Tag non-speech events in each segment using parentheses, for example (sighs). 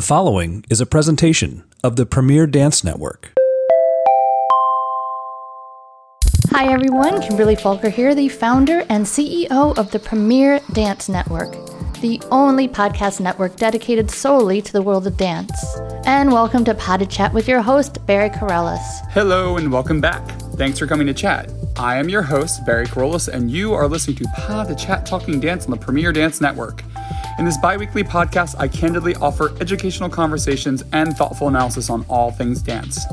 The following is a presentation of the Premier Dance Network. Hi everyone, Kimberly Falker here, the founder and CEO of the Premier Dance Network, the only podcast network dedicated solely to the world of dance. And welcome to Pod to Chat with your host, Barry Carellis. Hello and welcome back. Thanks for coming to chat. I am your host, Barry Carolus, and you are listening to Pod to Chat Talking Dance on the Premier Dance Network. In this bi weekly podcast, I candidly offer educational conversations and thoughtful analysis on all things dance.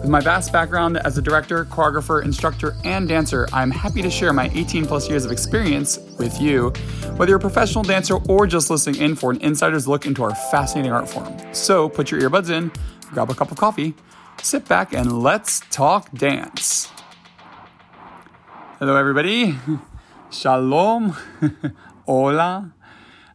With my vast background as a director, choreographer, instructor, and dancer, I'm happy to share my 18 plus years of experience with you, whether you're a professional dancer or just listening in for an insider's look into our fascinating art form. So put your earbuds in, grab a cup of coffee, sit back, and let's talk dance. Hello, everybody. (laughs) Shalom. (laughs) Hola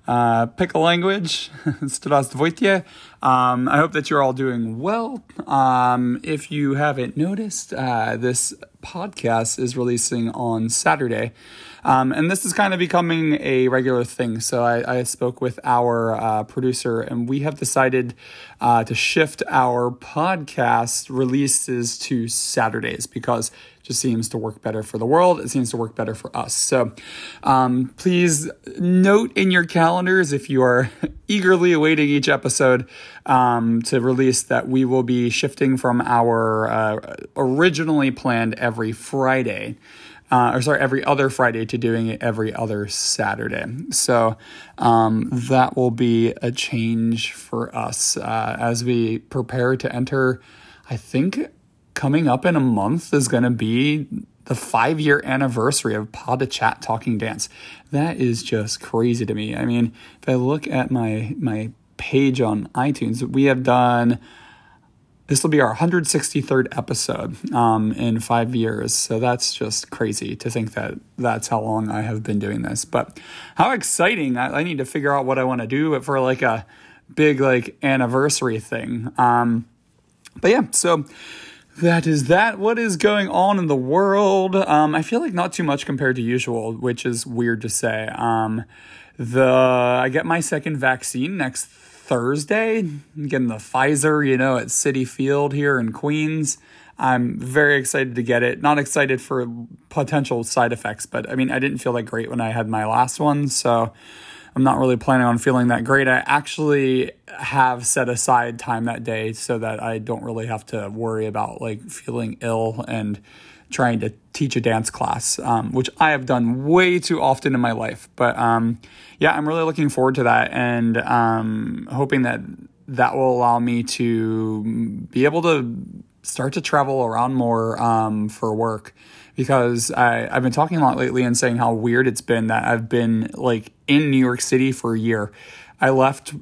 uh, pick a language. (laughs) Zdravstvuyte. Um, I hope that you're all doing well. Um, if you haven't noticed, uh, this podcast is releasing on Saturday. Um, and this is kind of becoming a regular thing. So I, I spoke with our uh, producer, and we have decided uh, to shift our podcast releases to Saturdays because just seems to work better for the world. It seems to work better for us. So um, please note in your calendars if you are (laughs) eagerly awaiting each episode um, to release that we will be shifting from our uh, originally planned every Friday. Uh, or sorry, every other Friday to doing it every other Saturday. So um, that will be a change for us uh, as we prepare to enter. I think coming up in a month is going to be the five year anniversary of Pod to Chat Talking Dance. That is just crazy to me. I mean, if I look at my my page on iTunes, we have done this will be our 163rd episode um, in five years. So that's just crazy to think that that's how long I have been doing this. But how exciting! I, I need to figure out what I want to do for like a big like anniversary thing. Um, but yeah, so that is that. What is going on in the world? Um, I feel like not too much compared to usual, which is weird to say. Um, the I get my second vaccine next Thursday. Getting the Pfizer, you know, at Citi Field here in Queens. I'm very excited to get it. Not excited for potential side effects, but I mean, I didn't feel that great when I had my last one, so I'm not really planning on feeling that great. I actually have set aside time that day so that I don't really have to worry about like feeling ill and trying to teach a dance class, um, which I have done way too often in my life. But um, yeah, I'm really looking forward to that and um, hoping that that will allow me to be able to start to travel around more um, for work because I, I've been talking a lot lately and saying how weird it's been that I've been like in New York City for a year. I left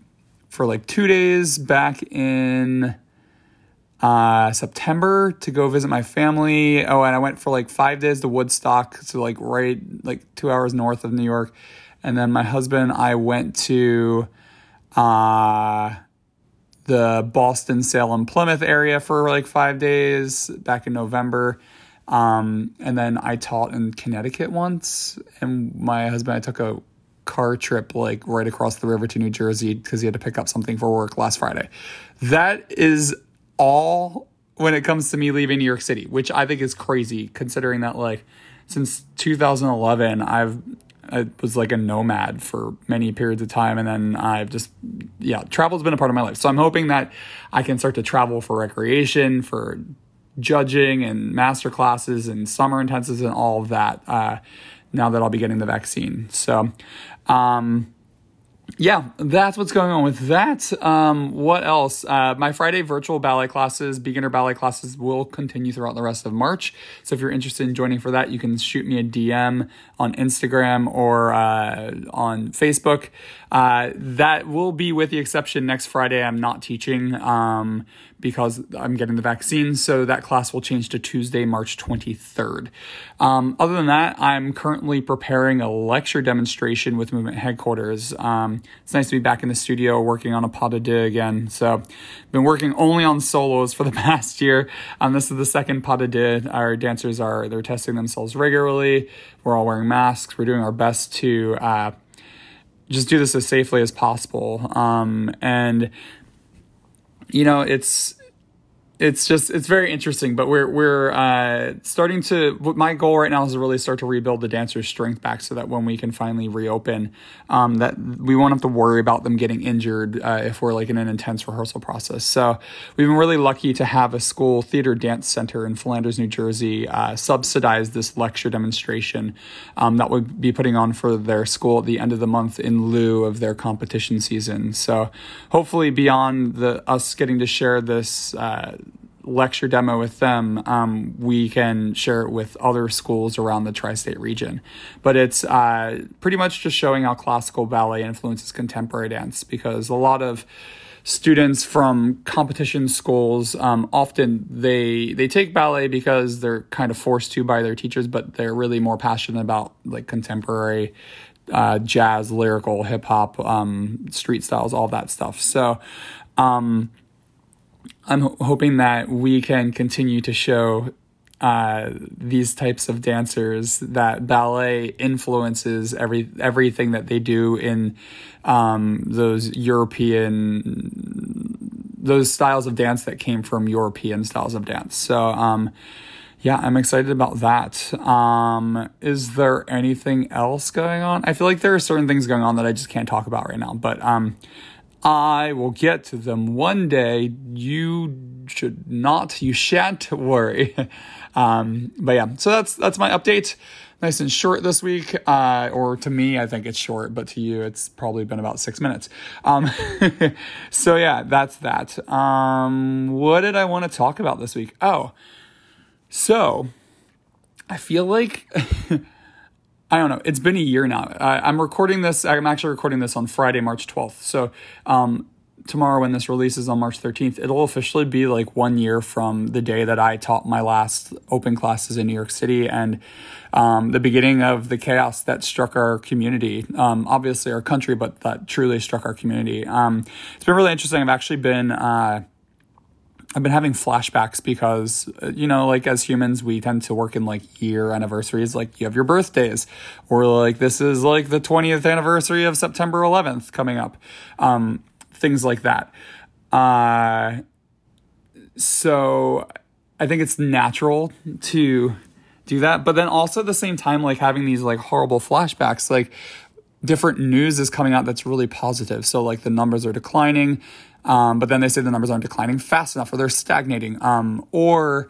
for like two days back in uh, September to go visit my family. Oh, and I went for like five days to Woodstock, so like right like two hours north of New York. And then my husband and I went to uh, the Boston, Salem, Plymouth area for like five days back in November. Um, and then I taught in Connecticut once, and my husband and I took a car trip like right across the river to New Jersey because he had to pick up something for work last Friday. That is all when it comes to me leaving New York City, which I think is crazy considering that like since 2011 I've I was like a nomad for many periods of time and then I've just yeah, travel's been a part of my life. So I'm hoping that I can start to travel for recreation, for judging and master classes and summer intensives and all of that uh, now that I'll be getting the vaccine. So, um, yeah, that's what's going on with that. Um, what else? Uh, my Friday virtual ballet classes, beginner ballet classes, will continue throughout the rest of March. So if you're interested in joining for that, you can shoot me a DM on Instagram or uh, on Facebook. Uh, that will be with the exception next Friday. I'm not teaching. Um, because I'm getting the vaccine. So that class will change to Tuesday, March 23rd. Um, other than that, I'm currently preparing a lecture demonstration with Movement Headquarters. Um, it's nice to be back in the studio working on a pas de deux again. So been working only on solos for the (laughs) past year. Um, this is the second pas de deux. Our dancers are, they're testing themselves regularly. We're all wearing masks. We're doing our best to, uh, just do this as safely as possible. Um, and you know, it's it's just it's very interesting but we're we're uh, starting to my goal right now is to really start to rebuild the dancers strength back so that when we can finally reopen um, that we won't have to worry about them getting injured uh, if we're like in an intense rehearsal process. So we've been really lucky to have a school theater dance center in Flanders New Jersey uh, subsidize this lecture demonstration um, that would be putting on for their school at the end of the month in lieu of their competition season. So hopefully beyond the us getting to share this uh, lecture demo with them, um, we can share it with other schools around the tri state region. But it's uh, pretty much just showing how classical ballet influences contemporary dance because a lot of students from competition schools um, often they they take ballet because they're kind of forced to by their teachers but they're really more passionate about like contemporary uh, jazz lyrical hip hop um, street styles all that stuff so um, I'm hoping that we can continue to show uh, these types of dancers that ballet influences every everything that they do in um, those European those styles of dance that came from European styles of dance. So um, yeah, I'm excited about that. Um, is there anything else going on? I feel like there are certain things going on that I just can't talk about right now, but um, I will get to them one day. You should not, you shan't worry. (laughs) um, but yeah, so that's that's my update. Nice and short this week, uh, or to me, I think it's short, but to you, it's probably been about six minutes. Um, (laughs) so yeah, that's that. Um, what did I want to talk about this week? Oh, so I feel like (laughs) I don't know. It's been a year now. I, am recording this. I'm actually recording this on Friday, March 12th. So um, tomorrow, when this releases on March 13th, it'll officially be like one year from the day that I taught my last open classes in New York City and um, the beginning of the chaos that struck our community. Um, obviously, our country, but that truly struck our community. Um, it's been really interesting. I've actually been. Uh, I've been having flashbacks because, uh, you know, like as humans, we tend to work in like year anniversaries, like you have your birthdays, or like this is like the 20th anniversary of September 11th coming up, um, things like that. Uh, so I think it's natural to do that. But then also at the same time, like having these like horrible flashbacks, like different news is coming out that's really positive. So like the numbers are declining. Um, but then they say the numbers aren't declining fast enough or they're stagnating. Um, or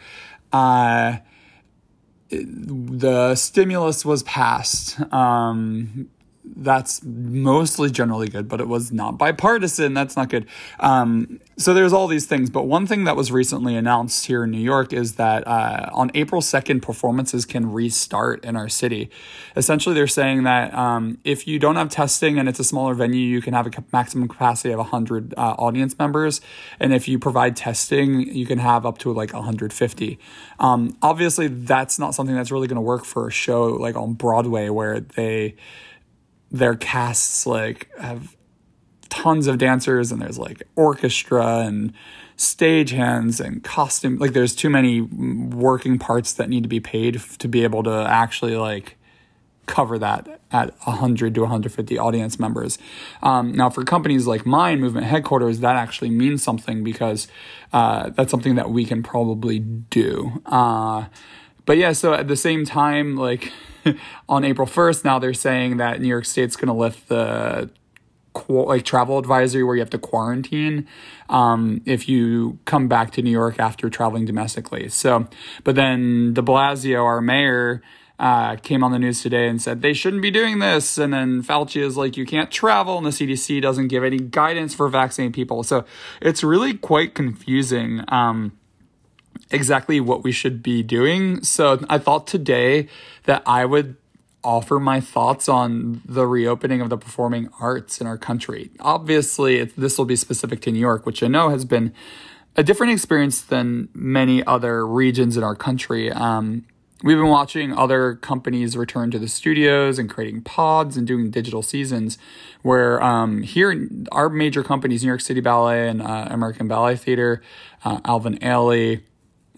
uh, the stimulus was passed. Um, that's mostly generally good, but it was not bipartisan. That's not good. Um, so there's all these things. But one thing that was recently announced here in New York is that uh, on April 2nd, performances can restart in our city. Essentially, they're saying that um, if you don't have testing and it's a smaller venue, you can have a maximum capacity of 100 uh, audience members. And if you provide testing, you can have up to like 150. Um, obviously, that's not something that's really going to work for a show like on Broadway where they their casts like have tons of dancers and there's like orchestra and stage hands and costume like there's too many working parts that need to be paid to be able to actually like cover that at 100 to 150 audience members. Um, now for companies like mine movement headquarters that actually means something because uh, that's something that we can probably do. Uh, but yeah so at the same time like (laughs) on April 1st, now they're saying that New York State's going to lift the like travel advisory where you have to quarantine um, if you come back to New York after traveling domestically. So, but then De Blasio, our mayor, uh, came on the news today and said they shouldn't be doing this. And then Fauci is like, you can't travel, and the CDC doesn't give any guidance for vaccinating people. So it's really quite confusing. Um, exactly what we should be doing. So I thought today that I would offer my thoughts on the reopening of the performing arts in our country. Obviously, this will be specific to New York, which I know has been a different experience than many other regions in our country. Um, we've been watching other companies return to the studios and creating pods and doing digital seasons. Where um, here, our major companies, New York City Ballet and uh, American Ballet Theater, uh, Alvin Ailey,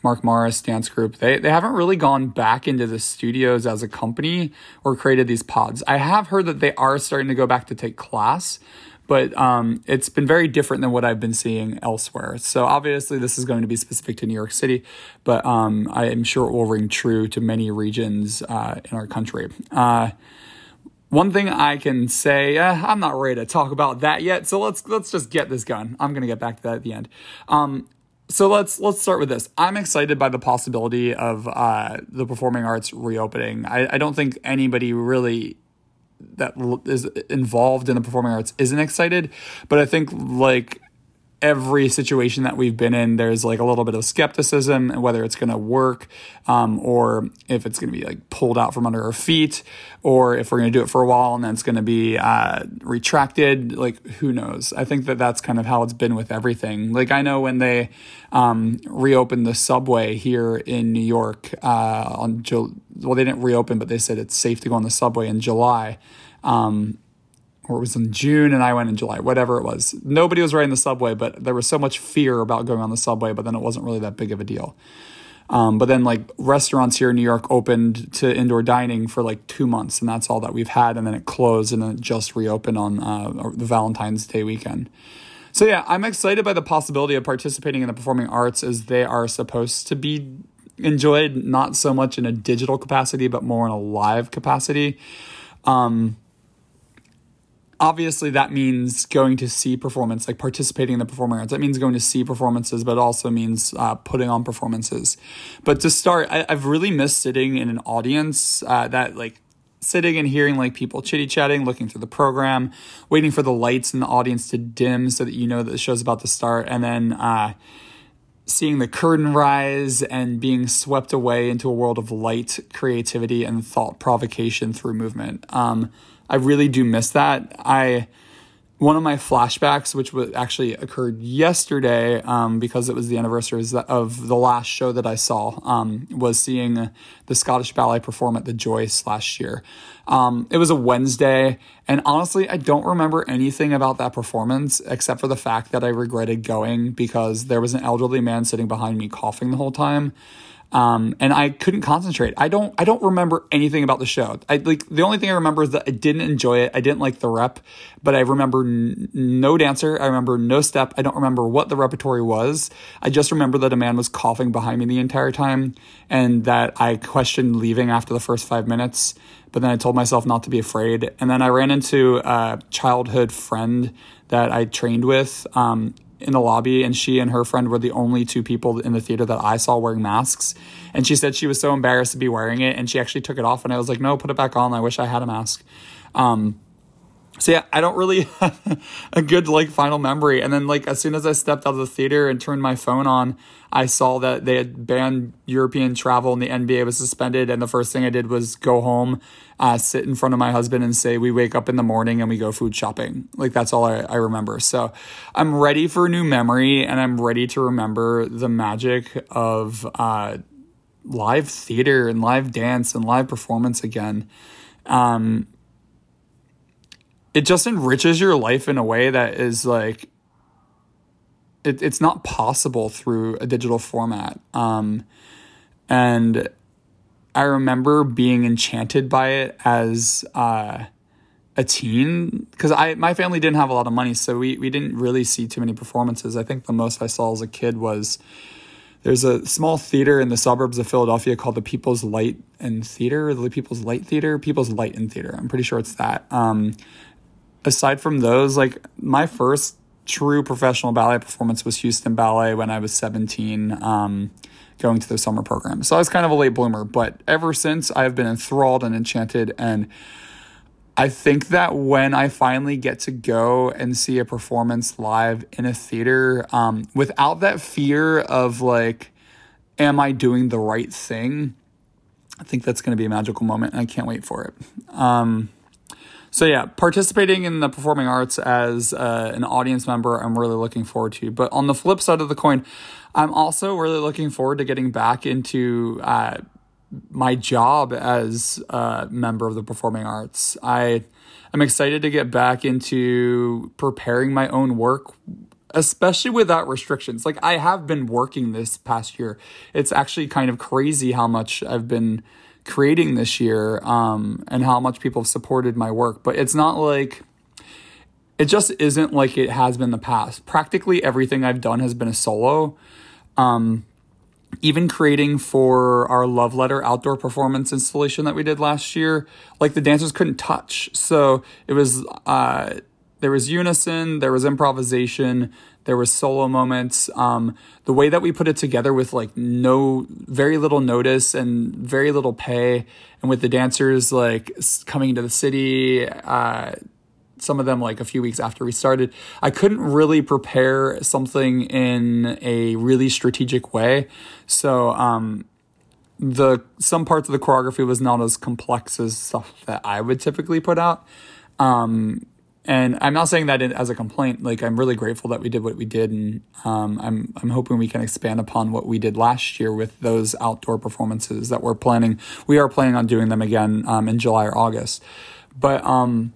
Mark Morris dance group, they, they haven't really gone back into the studios as a company or created these pods. I have heard that they are starting to go back to take class, but um, it's been very different than what I've been seeing elsewhere. So obviously, this is going to be specific to New York City, but um, I am sure it will ring true to many regions uh, in our country. Uh, one thing I can say, uh, I'm not ready to talk about that yet, so let's let's just get this going. I'm gonna get back to that at the end. Um, so let's let's start with this. I'm excited by the possibility of uh, the performing arts reopening. I, I don't think anybody really that is involved in the performing arts isn't excited, but I think like every situation that we've been in, there's like a little bit of skepticism whether it's going to work um, or if it's going to be like pulled out from under our feet or if we're going to do it for a while and then it's going to be uh, retracted. Like, who knows? I think that that's kind of how it's been with everything. Like, I know when they um, reopened the subway here in New York uh, on, Ju- well, they didn't reopen, but they said it's safe to go on the subway in July. Um, or it was in June and I went in July, whatever it was. Nobody was riding the subway, but there was so much fear about going on the subway, but then it wasn't really that big of a deal. Um, but then, like, restaurants here in New York opened to indoor dining for like two months, and that's all that we've had. And then it closed and then it just reopened on uh, the Valentine's Day weekend. So, yeah, I'm excited by the possibility of participating in the performing arts as they are supposed to be enjoyed, not so much in a digital capacity, but more in a live capacity. Um, obviously that means going to see performance like participating in the performing arts. That means going to see performances but also means uh, putting on performances. But to start I, have really missed sitting in an audience uh, that like sitting and hearing like people chitty chatting looking through the program waiting for the lights in the audience to dim so that you know that the show's about to start and then uh, seeing the curtain rise and being swept away into a world of light creativity and thought provocation through movement. Um, I really do miss that. I one of my flashbacks, which was actually occurred yesterday, um, because it was the anniversary of the last show that I saw, um, was seeing the Scottish Ballet perform at the Joyce last year. Um, it was a Wednesday, and honestly, I don't remember anything about that performance except for the fact that I regretted going because there was an elderly man sitting behind me coughing the whole time. Um, and I couldn't concentrate. I don't I don't remember anything about the show. I like the only thing I remember is that I didn't enjoy it. I didn't like the rep, but I remember n- no dancer. I remember no step. I don't remember what the repertory was. I just remember that a man was coughing behind me the entire time, and that I questioned leaving after the first five minutes. But then I told myself not to be afraid. And then I ran into a childhood friend that I trained with. Um, in the lobby and she and her friend were the only two people in the theater that I saw wearing masks. And she said she was so embarrassed to be wearing it and she actually took it off and I was like, "No, put it back on. I wish I had a mask." Um, so yeah, I don't really (laughs) have a good like final memory. And then like as soon as I stepped out of the theater and turned my phone on, I saw that they had banned European travel and the NBA was suspended. And the first thing I did was go home, uh, sit in front of my husband and say, we wake up in the morning and we go food shopping. Like that's all I, I remember. So I'm ready for a new memory and I'm ready to remember the magic of uh, live theater and live dance and live performance again. Um, it just enriches your life in a way that is like it, it's not possible through a digital format. Um, and I remember being enchanted by it as uh, a teen because I my family didn't have a lot of money, so we we didn't really see too many performances. I think the most I saw as a kid was there's a small theater in the suburbs of Philadelphia called the People's Light and Theater, the People's Light Theater, People's Light and Theater. I'm pretty sure it's that. Um, aside from those, like my first true professional ballet performance was Houston Ballet when I was 17, um, going to the summer program. So I was kind of a late bloomer, but ever since I've been enthralled and enchanted. And I think that when I finally get to go and see a performance live in a theater, um, without that fear of like, am I doing the right thing? I think that's going to be a magical moment, and I can't wait for it. Um, so yeah, participating in the performing arts as uh, an audience member, I'm really looking forward to. But on the flip side of the coin, I'm also really looking forward to getting back into uh, my job as a member of the performing arts. I am excited to get back into preparing my own work especially without restrictions. Like I have been working this past year. It's actually kind of crazy how much I've been creating this year um, and how much people have supported my work. But it's not like it just isn't like it has been in the past. Practically everything I've done has been a solo. Um, even creating for our love letter outdoor performance installation that we did last year, like the dancers couldn't touch. So it was uh, there was unison, there was improvisation, there was solo moments. Um, the way that we put it together with like no, very little notice and very little pay, and with the dancers like coming into the city, uh, some of them like a few weeks after we started, I couldn't really prepare something in a really strategic way. So, um, the some parts of the choreography was not as complex as stuff that I would typically put out. Um, and I'm not saying that as a complaint. Like I'm really grateful that we did what we did, and um, I'm I'm hoping we can expand upon what we did last year with those outdoor performances that we're planning. We are planning on doing them again um, in July or August, but um,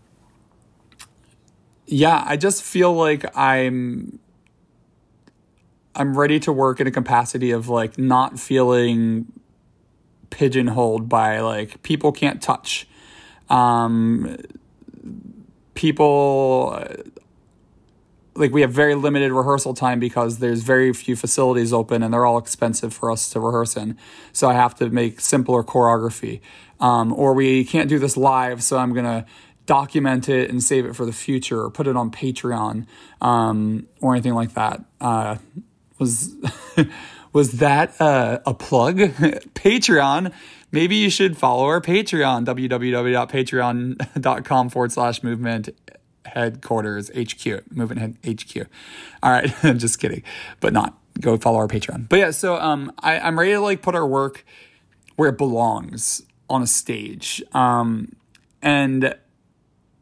yeah, I just feel like I'm I'm ready to work in a capacity of like not feeling pigeonholed by like people can't touch. Um, people like we have very limited rehearsal time because there's very few facilities open and they're all expensive for us to rehearse in. So I have to make simpler choreography. Um, or we can't do this live, so I'm gonna document it and save it for the future or put it on Patreon um, or anything like that. Uh, was (laughs) was that uh, a plug? (laughs) Patreon maybe you should follow our Patreon, www.patreon.com forward slash movement headquarters HQ, movement head HQ. All right, (laughs) I'm just kidding, but not. Go follow our Patreon. But yeah, so um, I, I'm ready to like put our work where it belongs on a stage. Um, and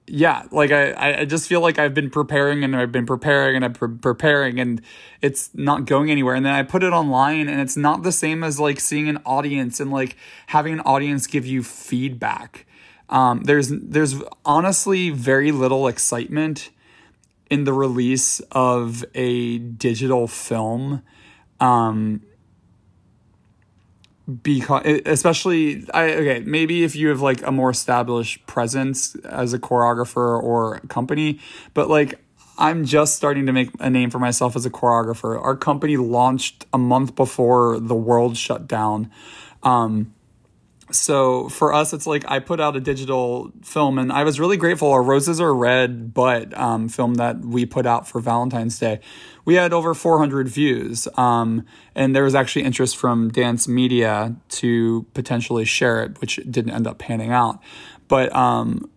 yeah, like I, I just feel like I've been preparing and I've been preparing and I'm pre- preparing and it's not going anywhere. And then I put it online and it's not the same as like seeing an audience and like having an audience give you feedback. Um, there's there's honestly very little excitement in the release of a digital film. Um, because especially I okay maybe if you have like a more established presence as a choreographer or company but like I'm just starting to make a name for myself as a choreographer. Our company launched a month before the world shut down. Um, so for us it's like i put out a digital film and i was really grateful. Our roses are red but um, film that we put out for valentine's day we had over 400 views um, and there was actually interest from dance media to potentially share it which didn't end up panning out. But um,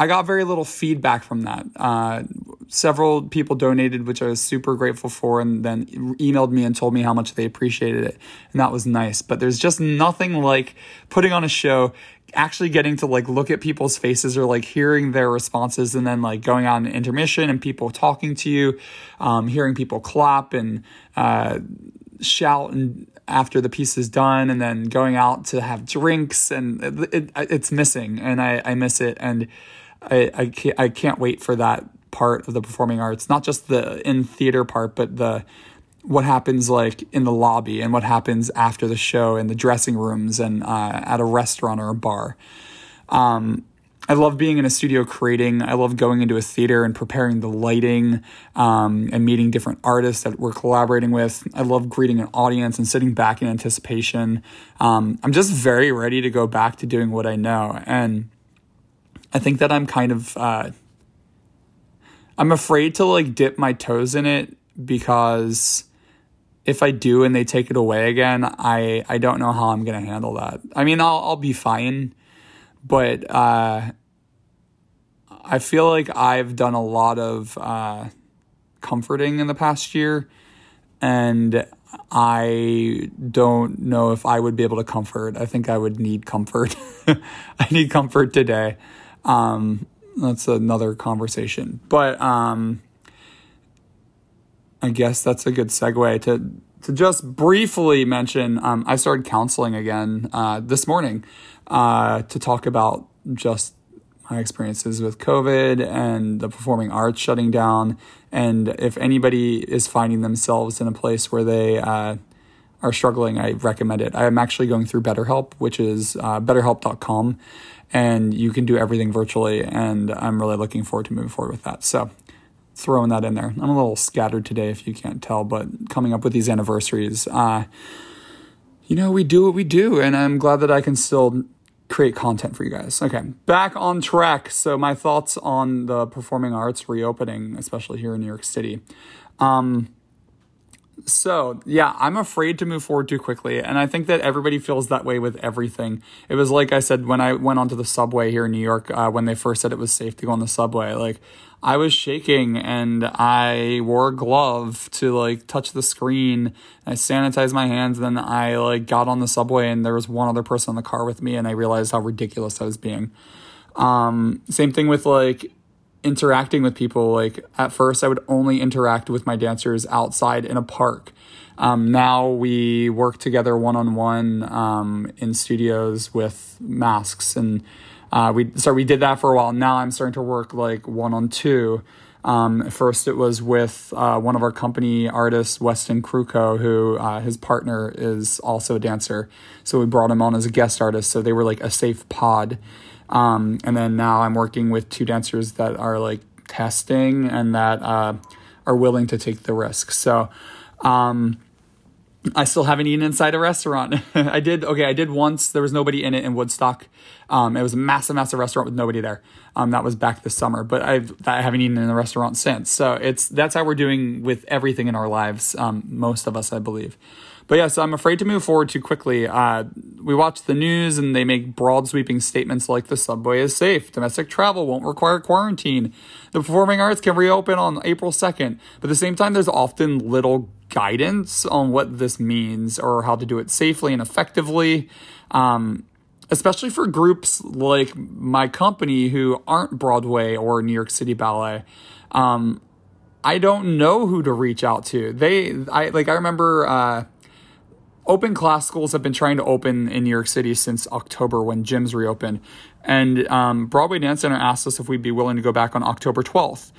I got very little feedback from that. Uh, several people donated, which I was super grateful for, and then emailed me and told me how much they appreciated it, and that was nice. But there's just nothing like putting on a show, actually getting to like look at people's faces or like hearing their responses, and then like going on intermission and people talking to you, um, hearing people clap and uh, shout and after the piece is done and then going out to have drinks and it, it, it's missing and I, I miss it and I, I can't, I can't wait for that part of the performing arts, not just the in theater part, but the what happens like in the lobby and what happens after the show in the dressing rooms and uh, at a restaurant or a bar. Um, I love being in a studio creating. I love going into a theater and preparing the lighting um, and meeting different artists that we're collaborating with. I love greeting an audience and sitting back in anticipation. Um, I'm just very ready to go back to doing what I know. And I think that I'm kind of uh, I'm afraid to like dip my toes in it because if I do and they take it away again, I I don't know how I'm gonna handle that. I mean, I'll I'll be fine, but uh, I feel like I've done a lot of uh, comforting in the past year, and I don't know if I would be able to comfort. I think I would need comfort. (laughs) I need comfort today. Um, that's another conversation. But um, I guess that's a good segue to to just briefly mention. Um, I started counseling again uh, this morning uh, to talk about just my experiences with COVID and the performing arts shutting down, and if anybody is finding themselves in a place where they uh, are struggling, I recommend it. I am actually going through BetterHelp, which is uh, betterhelp.com, and you can do everything virtually. And I'm really looking forward to moving forward with that. So throwing that in there. I'm a little scattered today, if you can't tell, but coming up with these anniversaries. Uh, you know, we do what we do, and I'm glad that I can still create content for you guys. Okay, back on track. So, my thoughts on the performing arts reopening, especially here in New York City. Um, so, yeah, I'm afraid to move forward too quickly. And I think that everybody feels that way with everything. It was like I said when I went onto the subway here in New York, uh, when they first said it was safe to go on the subway, like I was shaking and I wore a glove to like touch the screen. I sanitized my hands. Then I like got on the subway and there was one other person in the car with me and I realized how ridiculous I was being. Um, same thing with like interacting with people. Like at first, I would only interact with my dancers outside in a park. Um, now we work together one on one in studios with masks, and uh, we so we did that for a while. Now I'm starting to work like one on two. Um, first, it was with uh, one of our company artists, Weston Kruko, who uh, his partner is also a dancer. So we brought him on as a guest artist. So they were like a safe pod. Um, and then now I'm working with two dancers that are like testing and that uh, are willing to take the risk. So um, I still haven't eaten inside a restaurant. (laughs) I did okay. I did once. There was nobody in it in Woodstock. Um, it was a massive, massive restaurant with nobody there. Um, that was back this summer, but I've I haven't eaten in a restaurant since. So it's that's how we're doing with everything in our lives. Um, most of us, I believe. But yes, I'm afraid to move forward too quickly. Uh, we watch the news and they make broad sweeping statements like the subway is safe, domestic travel won't require quarantine, the performing arts can reopen on April 2nd. But at the same time, there's often little guidance on what this means or how to do it safely and effectively. Um, especially for groups like my company who aren't Broadway or New York City Ballet. Um, I don't know who to reach out to. They, I like, I remember, uh, open class schools have been trying to open in New York City since October when gyms reopened. And um, Broadway Dance Center asked us if we'd be willing to go back on October 12th.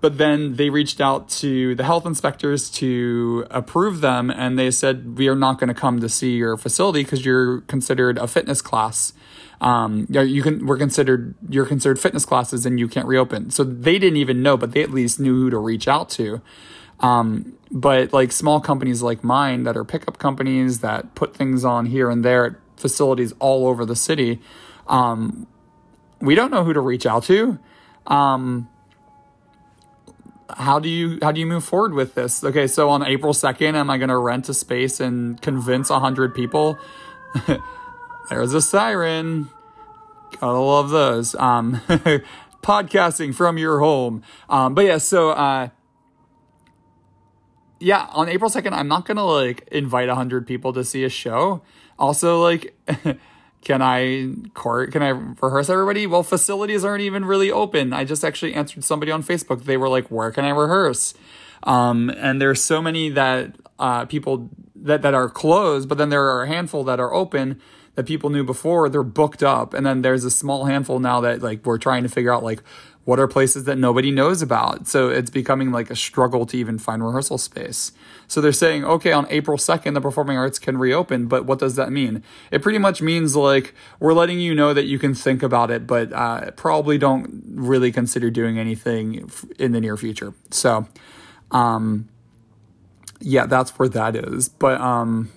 But then they reached out to the health inspectors to approve them, and they said, We are not going to come to see your facility because you're considered a fitness class. Um, you can we're considered you're considered fitness classes and you can't reopen. So they didn't even know, but they at least knew who to reach out to. Um, but like small companies like mine that are pickup companies that put things on here and there at facilities all over the city, um, we don't know who to reach out to. Um, how do you how do you move forward with this? Okay, so on April second, am I going to rent a space and convince hundred people? (laughs) There's a siren. Gotta love those. Um, (laughs) podcasting from your home. Um, but yeah, so uh, yeah, on April 2nd, I'm not going to like invite 100 people to see a show. Also, like, (laughs) can I court, can I rehearse everybody? Well, facilities aren't even really open. I just actually answered somebody on Facebook. They were like, where can I rehearse? Um, and there's so many that, uh, people that, that are closed, but then there are a handful that are open that people knew before they're booked up. And then there's a small handful now that like we're trying to figure out like, what are places that nobody knows about? So it's becoming like a struggle to even find rehearsal space. So they're saying, okay, on April 2nd, the performing arts can reopen, but what does that mean? It pretty much means like we're letting you know that you can think about it, but uh, probably don't really consider doing anything in the near future. So, um, yeah, that's where that is. But, um,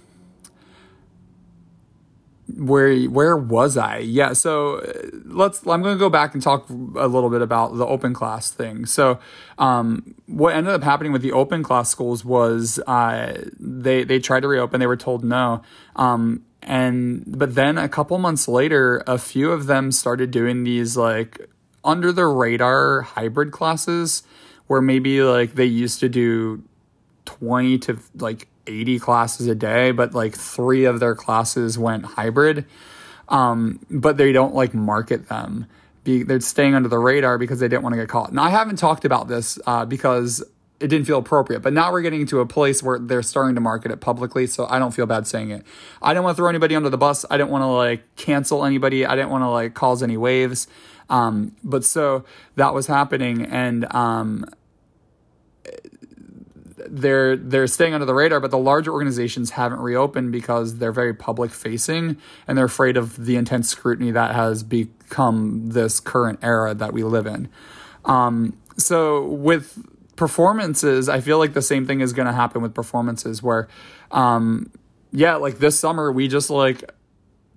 where where was I? Yeah, so uh, let's. I'm going to go back and talk a little bit about the open class thing. So, um, what ended up happening with the open class schools was uh, they they tried to reopen. They were told no. Um, and but then a couple months later, a few of them started doing these like under the radar hybrid classes, where maybe like they used to do twenty to like 80 classes a day, but like three of their classes went hybrid. Um, but they don't like market them. Be, they're staying under the radar because they didn't want to get caught. Now, I haven't talked about this uh, because it didn't feel appropriate, but now we're getting to a place where they're starting to market it publicly, so I don't feel bad saying it. I don't want to throw anybody under the bus. I didn't want to like cancel anybody. I didn't want to like cause any waves. Um, but so that was happening, and um, they're they're staying under the radar, but the larger organizations haven't reopened because they're very public facing and they're afraid of the intense scrutiny that has become this current era that we live in. Um, so with performances, I feel like the same thing is going to happen with performances where, um, yeah, like this summer we just like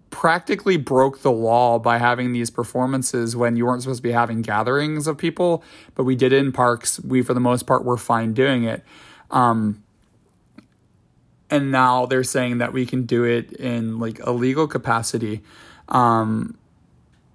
practically broke the law by having these performances when you weren't supposed to be having gatherings of people, but we did it in parks. We, for the most part, were fine doing it. Um, and now they're saying that we can do it in like a legal capacity. Um,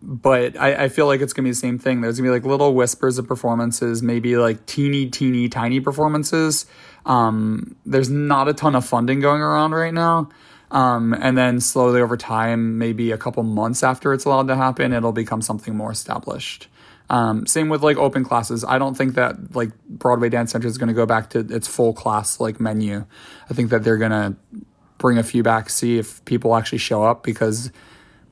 but I, I feel like it's gonna be the same thing. There's gonna be like little whispers of performances, maybe like teeny, teeny, tiny performances. Um, there's not a ton of funding going around right now. Um, and then slowly over time, maybe a couple months after it's allowed to happen, it'll become something more established. Um, same with like open classes. I don't think that like Broadway Dance Center is going to go back to its full class like menu. I think that they're going to bring a few back, see if people actually show up because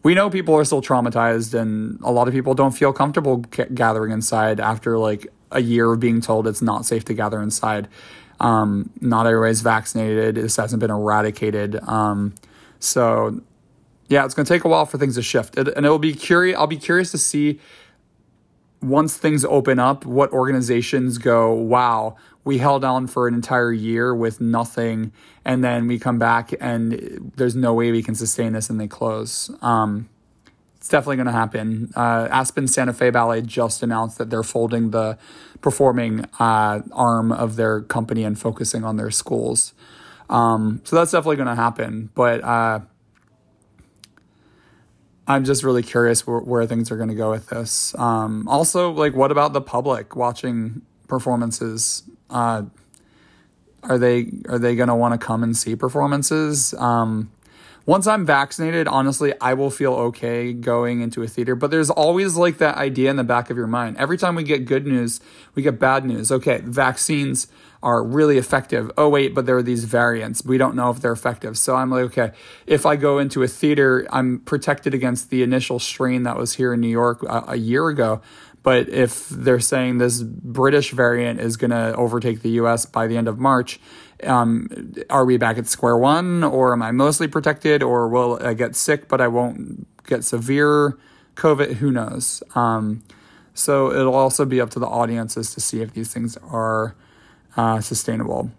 we know people are still traumatized and a lot of people don't feel comfortable gathering inside after like a year of being told it's not safe to gather inside. Um, not everybody's vaccinated. This hasn't been eradicated. Um, so yeah, it's going to take a while for things to shift, it, and it'll be curious. I'll be curious to see once things open up, what organizations go, wow, we held on for an entire year with nothing, and then we come back and there's no way we can sustain this, and they close. Um, it's definitely going to happen. Uh, Aspen Santa Fe Ballet just announced that they're folding the performing uh, arm of their company and focusing on their schools. Um, so that's definitely going to happen. But uh, I'm just really curious where, where things are going to go with this. Um, also, like, what about the public watching performances? Uh, are they are they going to want to come and see performances? Um, once I'm vaccinated, honestly, I will feel okay going into a theater. But there's always like that idea in the back of your mind. Every time we get good news, we get bad news. Okay, vaccines are really effective. Oh, wait, but there are these variants. We don't know if they're effective. So I'm like, okay, if I go into a theater, I'm protected against the initial strain that was here in New York a, a year ago. But if they're saying this British variant is going to overtake the US by the end of March, um, are we back at square one or am I mostly protected or will I get sick but I won't get severe COVID? Who knows? Um, so it'll also be up to the audiences to see if these things are uh, sustainable.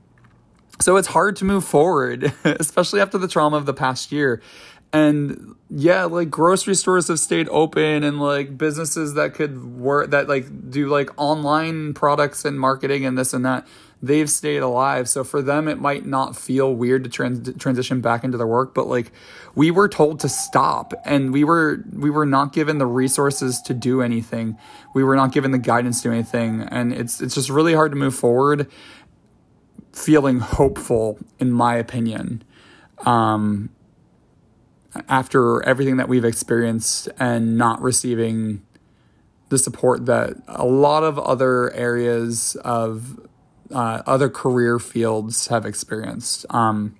So it's hard to move forward, (laughs) especially after the trauma of the past year. And yeah, like grocery stores have stayed open and like businesses that could work that like do like online products and marketing and this and that, they've stayed alive. So for them, it might not feel weird to trans- transition back into their work, but like we were told to stop and we were, we were not given the resources to do anything. We were not given the guidance to do anything. And it's, it's just really hard to move forward feeling hopeful, in my opinion. Um, after everything that we've experienced and not receiving the support that a lot of other areas of uh, other career fields have experienced. Um,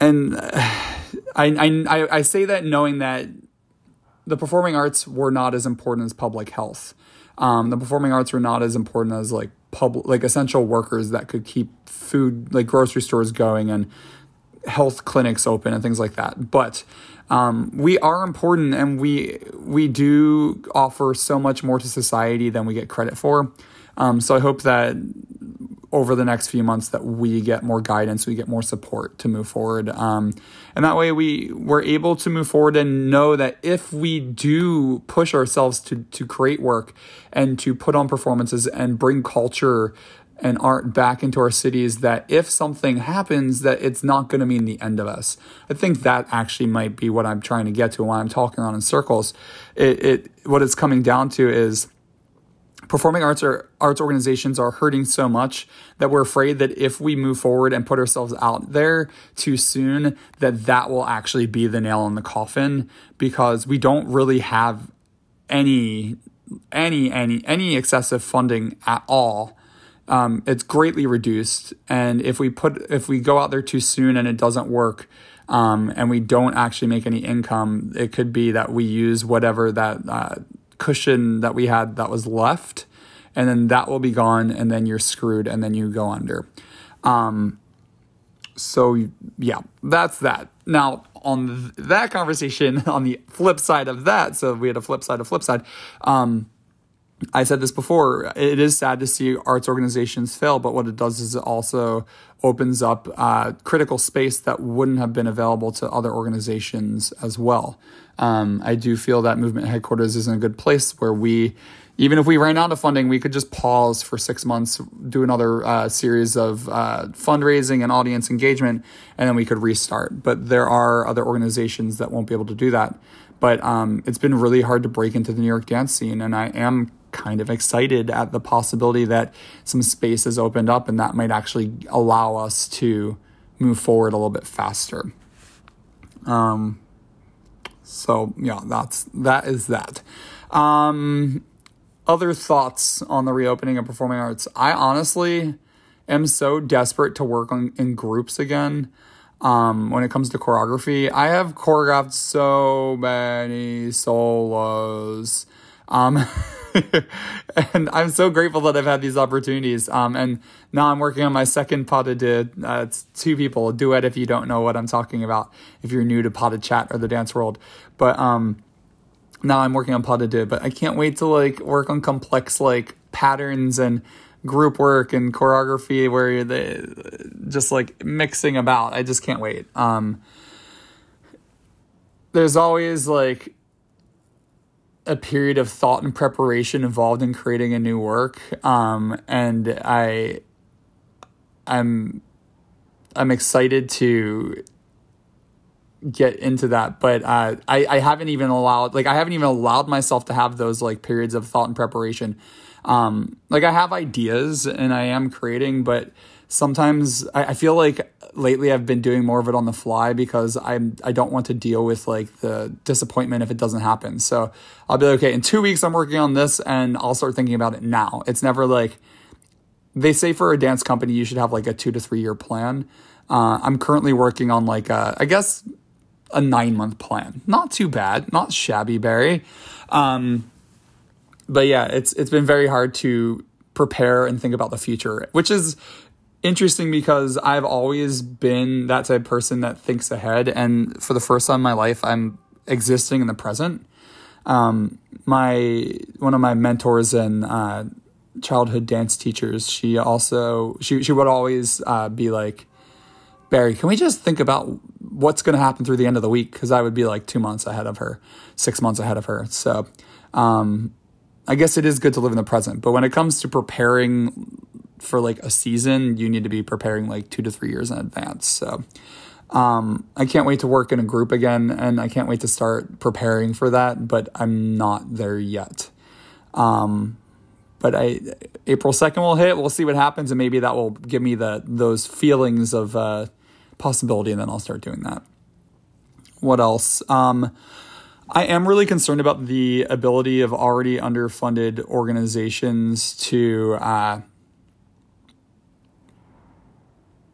and (sighs) I, I, I say that knowing that the performing arts were not as important as public health. Um, the performing arts were not as important as like public, like essential workers that could keep food, like grocery stores going and health clinics open and things like that. But um, we are important, and we we do offer so much more to society than we get credit for. Um, so I hope that over the next few months that we get more guidance, we get more support to move forward, um, and that way we we're able to move forward and know that if we do push ourselves to to create work and to put on performances and bring culture and art back into our cities that if something happens that it's not going to mean the end of us. I think that actually might be what i'm trying to get to when i'm talking around in circles. It, it what it's coming down to is performing arts or arts organizations are hurting so much that we're afraid that if we move forward and put ourselves out there too soon that that will actually be the nail in the coffin because we don't really have any any any any excessive funding at all um, it's greatly reduced. And if we put if we go out there too soon and it doesn't work, um, and we don't actually make any income, it could be that we use whatever that uh, cushion that we had that was left, and then that will be gone, and then you're screwed, and then you go under. Um, so yeah, that's that. Now, on th- that conversation, (laughs) on the flip side of that, so we had a flip side, a flip side. Um, I said this before. It is sad to see arts organizations fail, but what it does is it also opens up uh, critical space that wouldn't have been available to other organizations as well. Um, I do feel that movement headquarters is in a good place where we, even if we ran out of funding, we could just pause for six months, do another uh, series of uh, fundraising and audience engagement, and then we could restart. But there are other organizations that won't be able to do that. But um, it's been really hard to break into the New York dance scene, and I am kind of excited at the possibility that some space has opened up and that might actually allow us to move forward a little bit faster. Um, so yeah, that's that is that. Um, other thoughts on the reopening of performing arts? I honestly am so desperate to work on in groups again. Um, when it comes to choreography, I have choreographed so many solos. Um, (laughs) (laughs) and I'm so grateful that I've had these opportunities. Um, and now I'm working on my second pas de. Uh, it's two people, a duet if you don't know what I'm talking about, if you're new to de chat or the dance world. But um, now I'm working on pas de but I can't wait to like work on complex like patterns and group work and choreography where the, just like mixing about. I just can't wait. Um, there's always like a period of thought and preparation involved in creating a new work. Um, and i i'm i'm excited to get into that but uh, I, I haven't even allowed like i haven't even allowed myself to have those like periods of thought and preparation. Um, like i have ideas and i am creating but sometimes I, I feel like lately I've been doing more of it on the fly because I'm I don't want to deal with like the disappointment if it doesn't happen. So I'll be like, okay, in two weeks I'm working on this and I'll start thinking about it now. It's never like they say for a dance company you should have like a two to three year plan. Uh, I'm currently working on like a I guess a nine month plan. Not too bad, not shabby, Barry. Um, but yeah, it's it's been very hard to prepare and think about the future, which is interesting because I've always been that type of person that thinks ahead. And for the first time in my life, I'm existing in the present. Um, my one of my mentors and uh, childhood dance teachers, she also she she would always uh, be like, Barry, can we just think about what's going to happen through the end of the week? Because I would be like two months ahead of her, six months ahead of her. So. Um, I guess it is good to live in the present, but when it comes to preparing for like a season, you need to be preparing like two to three years in advance. So um, I can't wait to work in a group again, and I can't wait to start preparing for that. But I'm not there yet. Um, but I April second will hit. We'll see what happens, and maybe that will give me the those feelings of uh, possibility, and then I'll start doing that. What else? Um, I am really concerned about the ability of already underfunded organizations to uh,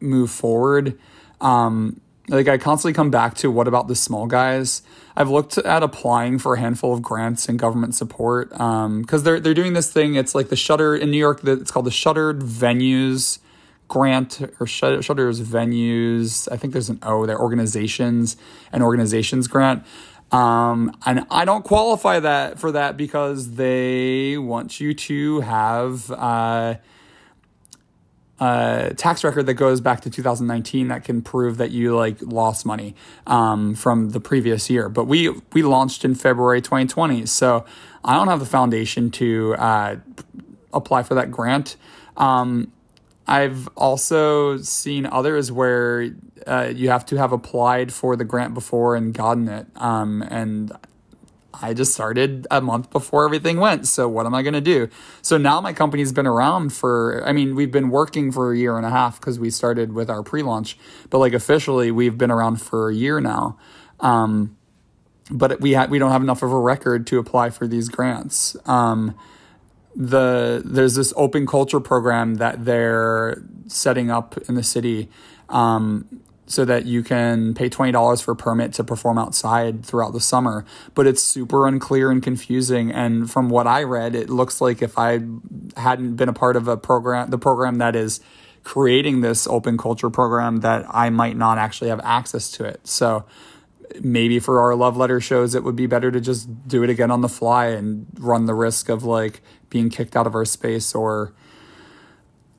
move forward. Um, like I constantly come back to what about the small guys? I've looked at applying for a handful of grants and government support Um because um, they're they're doing this thing. It's like the Shutter in New York. That it's called the Shuttered Venues Grant or Shutters Venues. I think there's an O. They're organizations and organizations grant. Um, and I don't qualify that for that because they want you to have. Uh, a tax record that goes back to 2019 that can prove that you like lost money um, from the previous year. But we we launched in February 2020, so I don't have the foundation to uh, apply for that grant. Um, I've also seen others where uh, you have to have applied for the grant before and gotten it, um, and I just started a month before everything went. So what am I going to do? So now my company's been around for, I mean, we've been working for a year and a half because we started with our pre launch, but like officially we've been around for a year now. Um, but we ha- we don't have enough of a record to apply for these grants. Um, the there's this open culture program that they're setting up in the city um, so that you can pay $20 for a permit to perform outside throughout the summer. But it's super unclear and confusing. And from what I read, it looks like if I hadn't been a part of a program, the program that is creating this open culture program, that I might not actually have access to it. So maybe for our love letter shows, it would be better to just do it again on the fly and run the risk of like being kicked out of our space or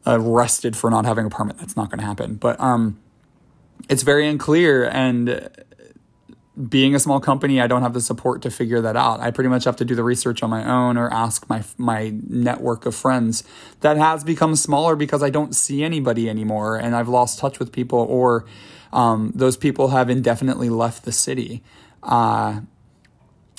arrested for not having a permit. That's not going to happen. But um, it's very unclear. And being a small company, I don't have the support to figure that out. I pretty much have to do the research on my own or ask my my network of friends. That has become smaller because I don't see anybody anymore, and I've lost touch with people, or um, those people have indefinitely left the city. Uh,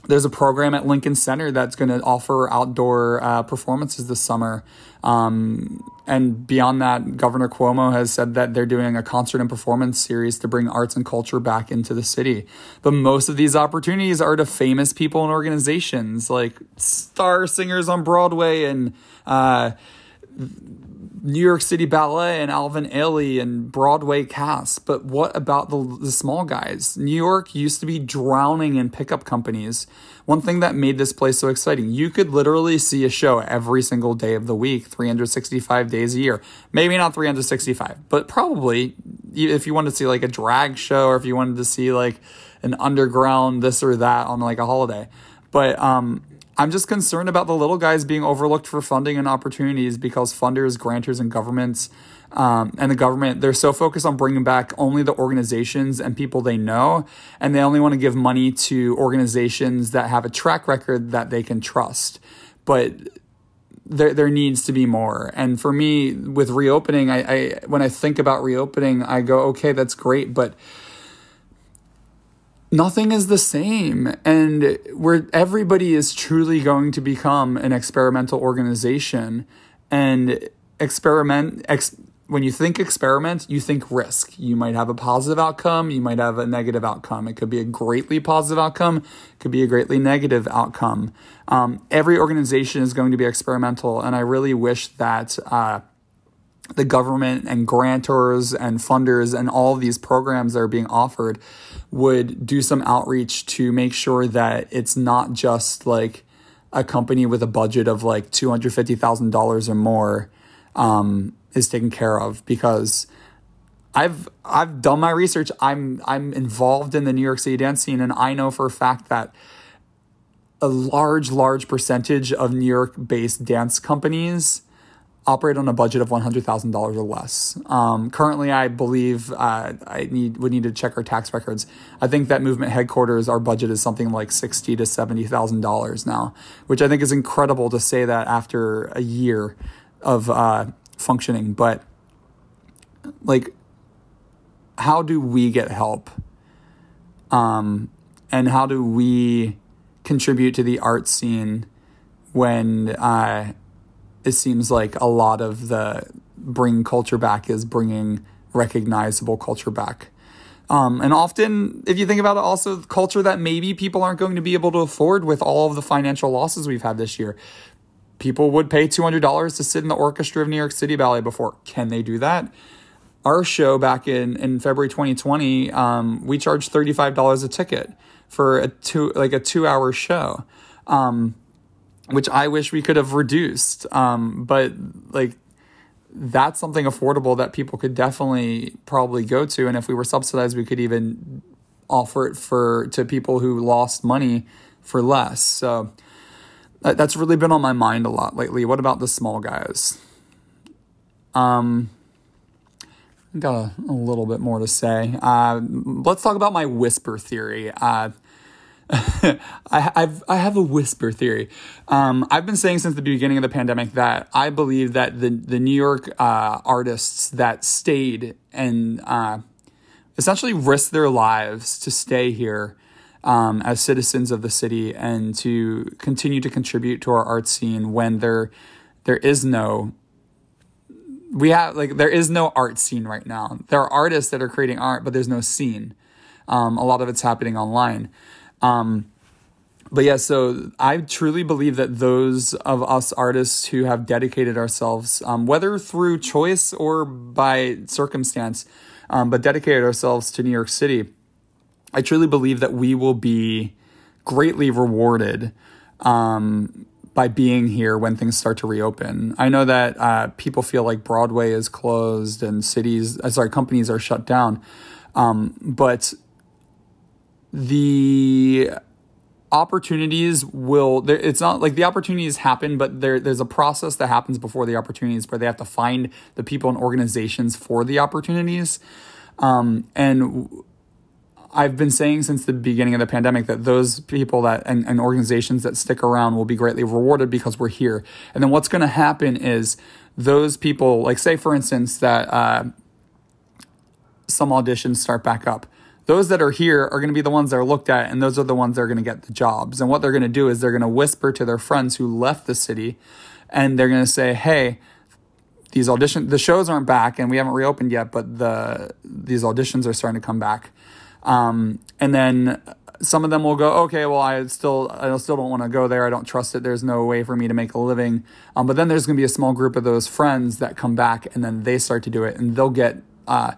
there's a program at Lincoln Center that's going to offer outdoor uh, performances this summer. Um, and beyond that, Governor Cuomo has said that they're doing a concert and performance series to bring arts and culture back into the city. But most of these opportunities are to famous people and organizations like star singers on Broadway and uh, New York City Ballet and Alvin Ailey and Broadway cast. But what about the, the small guys? New York used to be drowning in pickup companies. One thing that made this place so exciting, you could literally see a show every single day of the week, 365 days a year. Maybe not 365, but probably if you wanted to see like a drag show or if you wanted to see like an underground this or that on like a holiday. But um, I'm just concerned about the little guys being overlooked for funding and opportunities because funders, grantors, and governments um, and the government they're so focused on bringing back only the organizations and people they know, and they only want to give money to organizations that have a track record that they can trust. But there there needs to be more. And for me, with reopening, I, I when I think about reopening, I go, okay, that's great, but nothing is the same and where everybody is truly going to become an experimental organization and experiment ex, when you think experiment you think risk. You might have a positive outcome you might have a negative outcome. It could be a greatly positive outcome it could be a greatly negative outcome. Um, every organization is going to be experimental and i really wish that uh, the government and grantors and funders and all these programs that are being offered would do some outreach to make sure that it's not just like a company with a budget of like $250,000 or more. Um, is taken care of because I've I've done my research. I'm I'm involved in the New York City dance scene and I know for a fact that a large large percentage of New York based dance companies operate on a budget of $100,000 or less. Um, currently, I believe uh, I need would need to check our tax records. I think that movement headquarters, our budget is something like sixty to seventy thousand dollars now, which I think is incredible to say that after a year of uh, functioning. But like, how do we get help? Um, and how do we contribute to the art scene when uh, it seems like a lot of the bring culture back is bringing recognizable culture back. Um, and often, if you think about it, also culture that maybe people aren't going to be able to afford with all of the financial losses we've had this year. People would pay $200 to sit in the orchestra of New York City Ballet before. Can they do that? Our show back in, in February 2020, um, we charged $35 a ticket for a two, like a two hour show. Um, which I wish we could have reduced. Um, but like that's something affordable that people could definitely probably go to. And if we were subsidized, we could even offer it for to people who lost money for less. So that's really been on my mind a lot lately. What about the small guys? Um, got a, a little bit more to say. Uh, let's talk about my whisper theory. Uh, (laughs) I, I've I have a whisper theory. Um, I've been saying since the beginning of the pandemic that I believe that the the New York uh, artists that stayed and uh, essentially risked their lives to stay here um, as citizens of the city and to continue to contribute to our art scene when there there is no we have like there is no art scene right now. There are artists that are creating art, but there's no scene. Um, a lot of it's happening online. Um, but yeah, so I truly believe that those of us artists who have dedicated ourselves, um, whether through choice or by circumstance, um, but dedicated ourselves to New York City, I truly believe that we will be greatly rewarded um, by being here when things start to reopen. I know that uh, people feel like Broadway is closed and cities, uh, sorry, companies are shut down. Um, but the opportunities will there, it's not like the opportunities happen but there there's a process that happens before the opportunities where they have to find the people and organizations for the opportunities um, and I've been saying since the beginning of the pandemic that those people that and, and organizations that stick around will be greatly rewarded because we're here. And then what's going to happen is those people, like say for instance that uh, some auditions start back up. Those that are here are going to be the ones that are looked at, and those are the ones that are going to get the jobs. And what they're going to do is they're going to whisper to their friends who left the city, and they're going to say, "Hey, these audition the shows aren't back, and we haven't reopened yet, but the these auditions are starting to come back." Um, and then some of them will go, okay, well, I still, I still don't want to go there. I don't trust it. There's no way for me to make a living. Um, but then there's going to be a small group of those friends that come back and then they start to do it and they'll get, uh,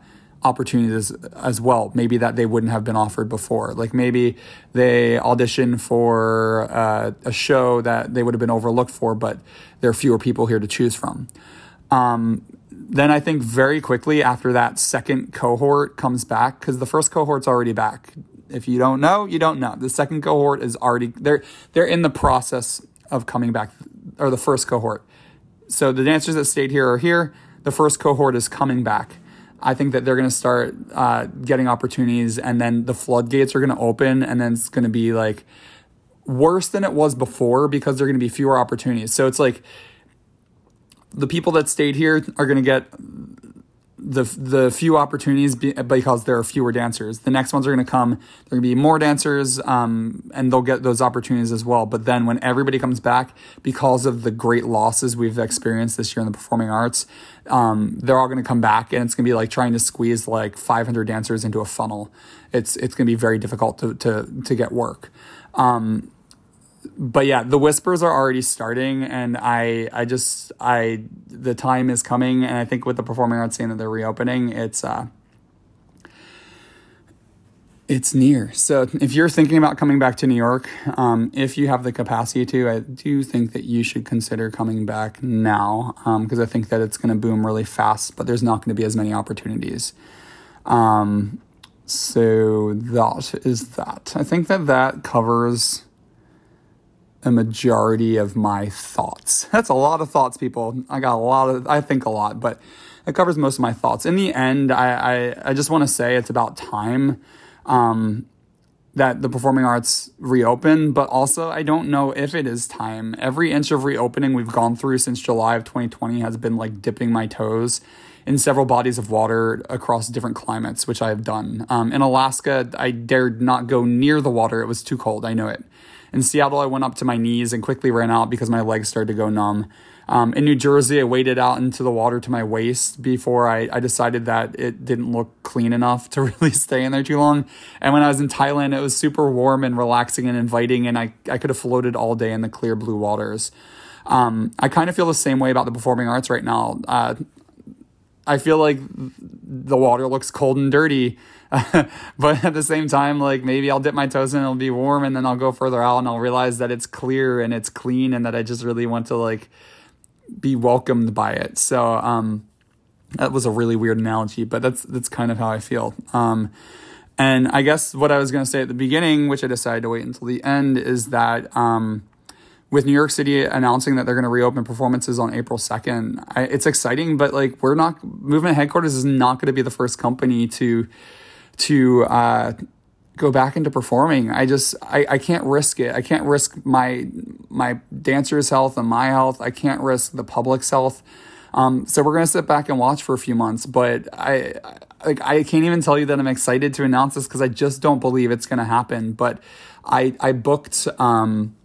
opportunities as well. Maybe that they wouldn't have been offered before. Like maybe they audition for uh, a show that they would have been overlooked for, but there are fewer people here to choose from. Um, then I think very quickly after that second cohort comes back, because the first cohort's already back. If you don't know, you don't know. The second cohort is already they're they're in the process of coming back, or the first cohort. So the dancers that stayed here are here. The first cohort is coming back. I think that they're going to start uh, getting opportunities, and then the floodgates are going to open, and then it's going to be like worse than it was before because there are going to be fewer opportunities. So it's like the people that stayed here are going to get the the few opportunities because there are fewer dancers. The next ones are going to come. There are going to be more dancers, um, and they'll get those opportunities as well. But then when everybody comes back, because of the great losses we've experienced this year in the performing arts, um, they're all going to come back, and it's going to be like trying to squeeze like 500 dancers into a funnel. It's it's going to be very difficult to to to get work. Um, but yeah, the whispers are already starting, and I I just I the time is coming, and I think with the performing arts scene that they're reopening, it's uh it's near. So if you're thinking about coming back to New York, um, if you have the capacity to, I do think that you should consider coming back now because um, I think that it's going to boom really fast, but there's not going to be as many opportunities. Um, so that is that. I think that that covers a majority of my thoughts. That's a lot of thoughts, people. I got a lot of, I think a lot, but it covers most of my thoughts. In the end, I, I, I just want to say it's about time um, that the performing arts reopen, but also I don't know if it is time. Every inch of reopening we've gone through since July of 2020 has been like dipping my toes in several bodies of water across different climates, which I have done. Um, in Alaska, I dared not go near the water. It was too cold. I know it. In Seattle, I went up to my knees and quickly ran out because my legs started to go numb. Um, in New Jersey, I waded out into the water to my waist before I, I decided that it didn't look clean enough (laughs) to really stay in there too long. And when I was in Thailand, it was super warm and relaxing and inviting, and I, I could have floated all day in the clear blue waters. Um, I kind of feel the same way about the performing arts right now. Uh, I feel like the water looks cold and dirty (laughs) but at the same time, like maybe I'll dip my toes in, it'll be warm, and then I'll go further out and I'll realize that it's clear and it's clean, and that I just really want to like be welcomed by it. So um, that was a really weird analogy, but that's that's kind of how I feel. Um, and I guess what I was going to say at the beginning, which I decided to wait until the end, is that. Um, with New York City announcing that they're going to reopen performances on April 2nd, I, it's exciting, but like we're not, Movement Headquarters is not going to be the first company to to uh, go back into performing. I just I, I can't risk it. I can't risk my my dancers' health and my health. I can't risk the public's health. Um, so we're gonna sit back and watch for a few months. But I like I can't even tell you that I'm excited to announce this because I just don't believe it's gonna happen. But I I booked. Um,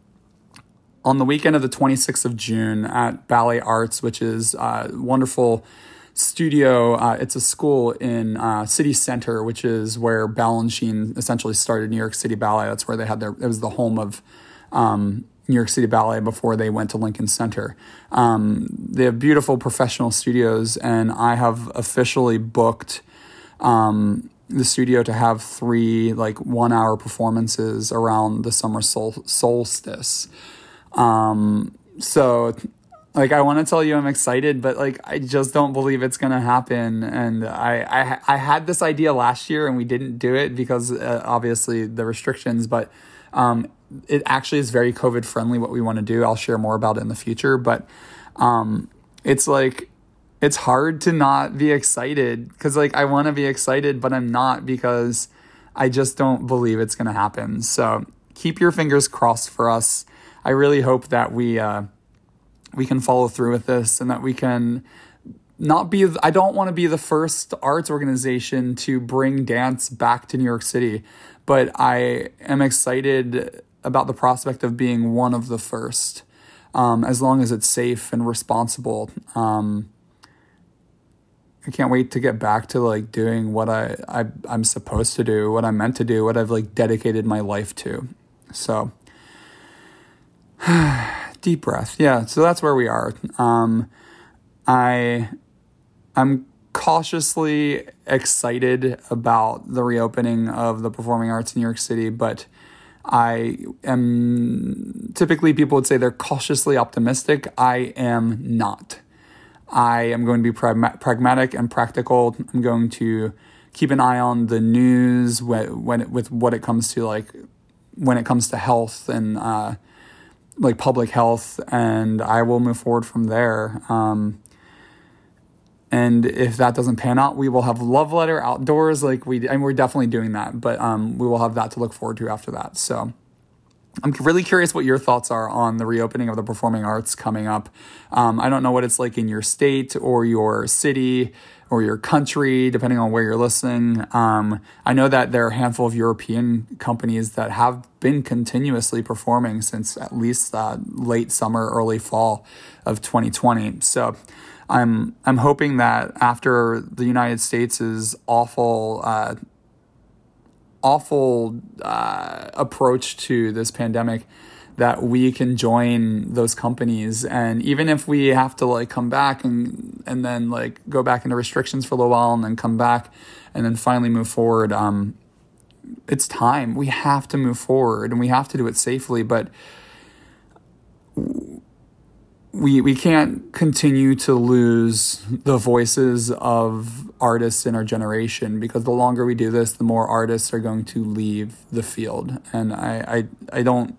on the weekend of the 26th of June at Ballet Arts, which is uh, wonderful studio. Uh, it's a school in uh, City Center, which is where Balanchine essentially started New York City Ballet. That's where they had their. It was the home of um, New York City Ballet before they went to Lincoln Center. Um, they have beautiful professional studios, and I have officially booked. Um, the studio to have three like one hour performances around the summer sol- solstice. Um, so like I want to tell you I'm excited, but like I just don't believe it's gonna happen. And I I, I had this idea last year and we didn't do it because uh, obviously the restrictions. But um, it actually is very COVID friendly. What we want to do, I'll share more about it in the future. But um, it's like it's hard to not be excited because like I want to be excited, but I'm not because I just don't believe it's gonna happen. So keep your fingers crossed for us. I really hope that we. Uh, we can follow through with this and that we can not be I don't want to be the first arts organization to bring dance back to New York City, but I am excited about the prospect of being one of the first. Um, as long as it's safe and responsible. Um, I can't wait to get back to like doing what I, I I'm supposed to do, what I'm meant to do, what I've like dedicated my life to. So (sighs) deep breath. Yeah, so that's where we are. Um, I I'm cautiously excited about the reopening of the performing arts in New York City, but I am typically people would say they're cautiously optimistic. I am not. I am going to be pragmatic and practical. I'm going to keep an eye on the news when, when it, with what it comes to like when it comes to health and uh, like public health, and I will move forward from there. Um, and if that doesn't pan out, we will have love letter outdoors. Like we, and we're definitely doing that, but um, we will have that to look forward to after that. So I'm really curious what your thoughts are on the reopening of the performing arts coming up. Um, I don't know what it's like in your state or your city or your country, depending on where you're listening. Um, I know that there are a handful of European companies that have been continuously performing since at least uh, late summer, early fall of 2020. So I'm I'm hoping that after the United States' awful uh, awful uh, approach to this pandemic that we can join those companies. And even if we have to like come back and and then like go back into restrictions for a little while and then come back and then finally move forward um it's time. We have to move forward and we have to do it safely. But we we can't continue to lose the voices of artists in our generation because the longer we do this the more artists are going to leave the field. And I I, I don't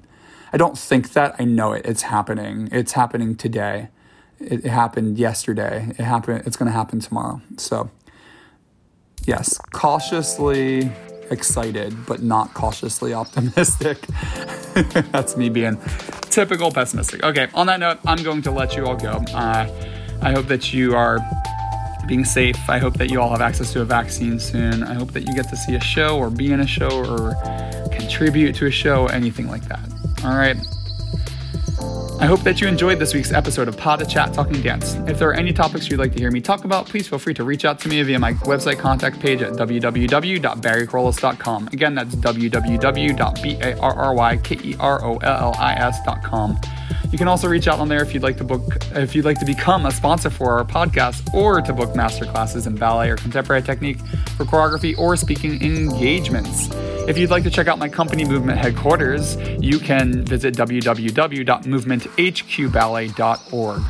I don't think that. I know it. It's happening. It's happening today. It, it happened yesterday. It happened. It's going to happen tomorrow. So, yes, cautiously excited, but not cautiously (laughs) optimistic. (laughs) That's me being typical pessimistic. Okay, on that note, I'm going to let you all go. Uh, I hope that you are being safe. I hope that you all have access to a vaccine soon. I hope that you get to see a show or be in a show or contribute to a show, anything like that. All right. I hope that you enjoyed this week's episode of Pas de Chat Talking Dance. If there are any topics you'd like to hear me talk about, please feel free to reach out to me via my website contact page at www.barrykerollis.com. Again, that's www.barrykerollis.com. You can also reach out on there if you'd like to book, if you'd like to become a sponsor for our podcast, or to book master classes in ballet or contemporary technique for choreography or speaking engagements. If you'd like to check out my company movement headquarters, you can visit www.movementhqballet.org.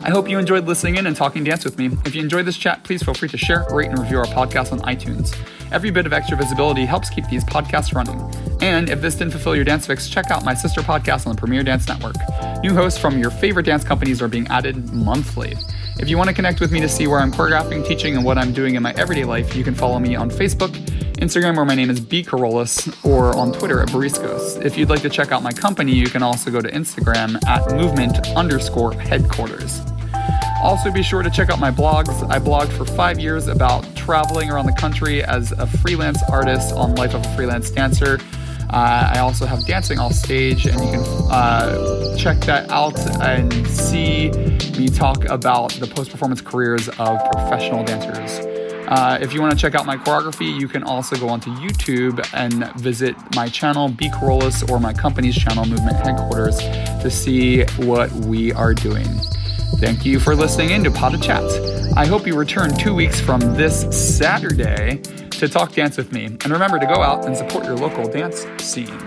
I hope you enjoyed listening in and talking dance with me. If you enjoyed this chat, please feel free to share, rate, and review our podcast on iTunes. Every bit of extra visibility helps keep these podcasts running. And if this didn't fulfill your dance fix, check out my sister podcast on the Premier Dance Network. New hosts from your favorite dance companies are being added monthly. If you want to connect with me to see where I'm choreographing, teaching, and what I'm doing in my everyday life, you can follow me on Facebook, Instagram, where my name is B. Kerollis, or on Twitter at Bariscos. If you'd like to check out my company, you can also go to Instagram at movement underscore headquarters. Also, be sure to check out my blogs. I blogged for five years about traveling around the country as a freelance artist on Life of a Freelance Dancer. Uh, I also have Dancing Off Stage, and you can uh, check that out and see me talk about the post performance careers of professional dancers. Uh, if you want to check out my choreography, you can also go onto YouTube and visit my channel, B Kerollis, or my company's channel, Movement Headquarters, to see what we are doing. Thank you for listening in to Pas de Chats. I hope you return two weeks from this Saturday to talk dance with me. And remember to go out and support your local dance scene.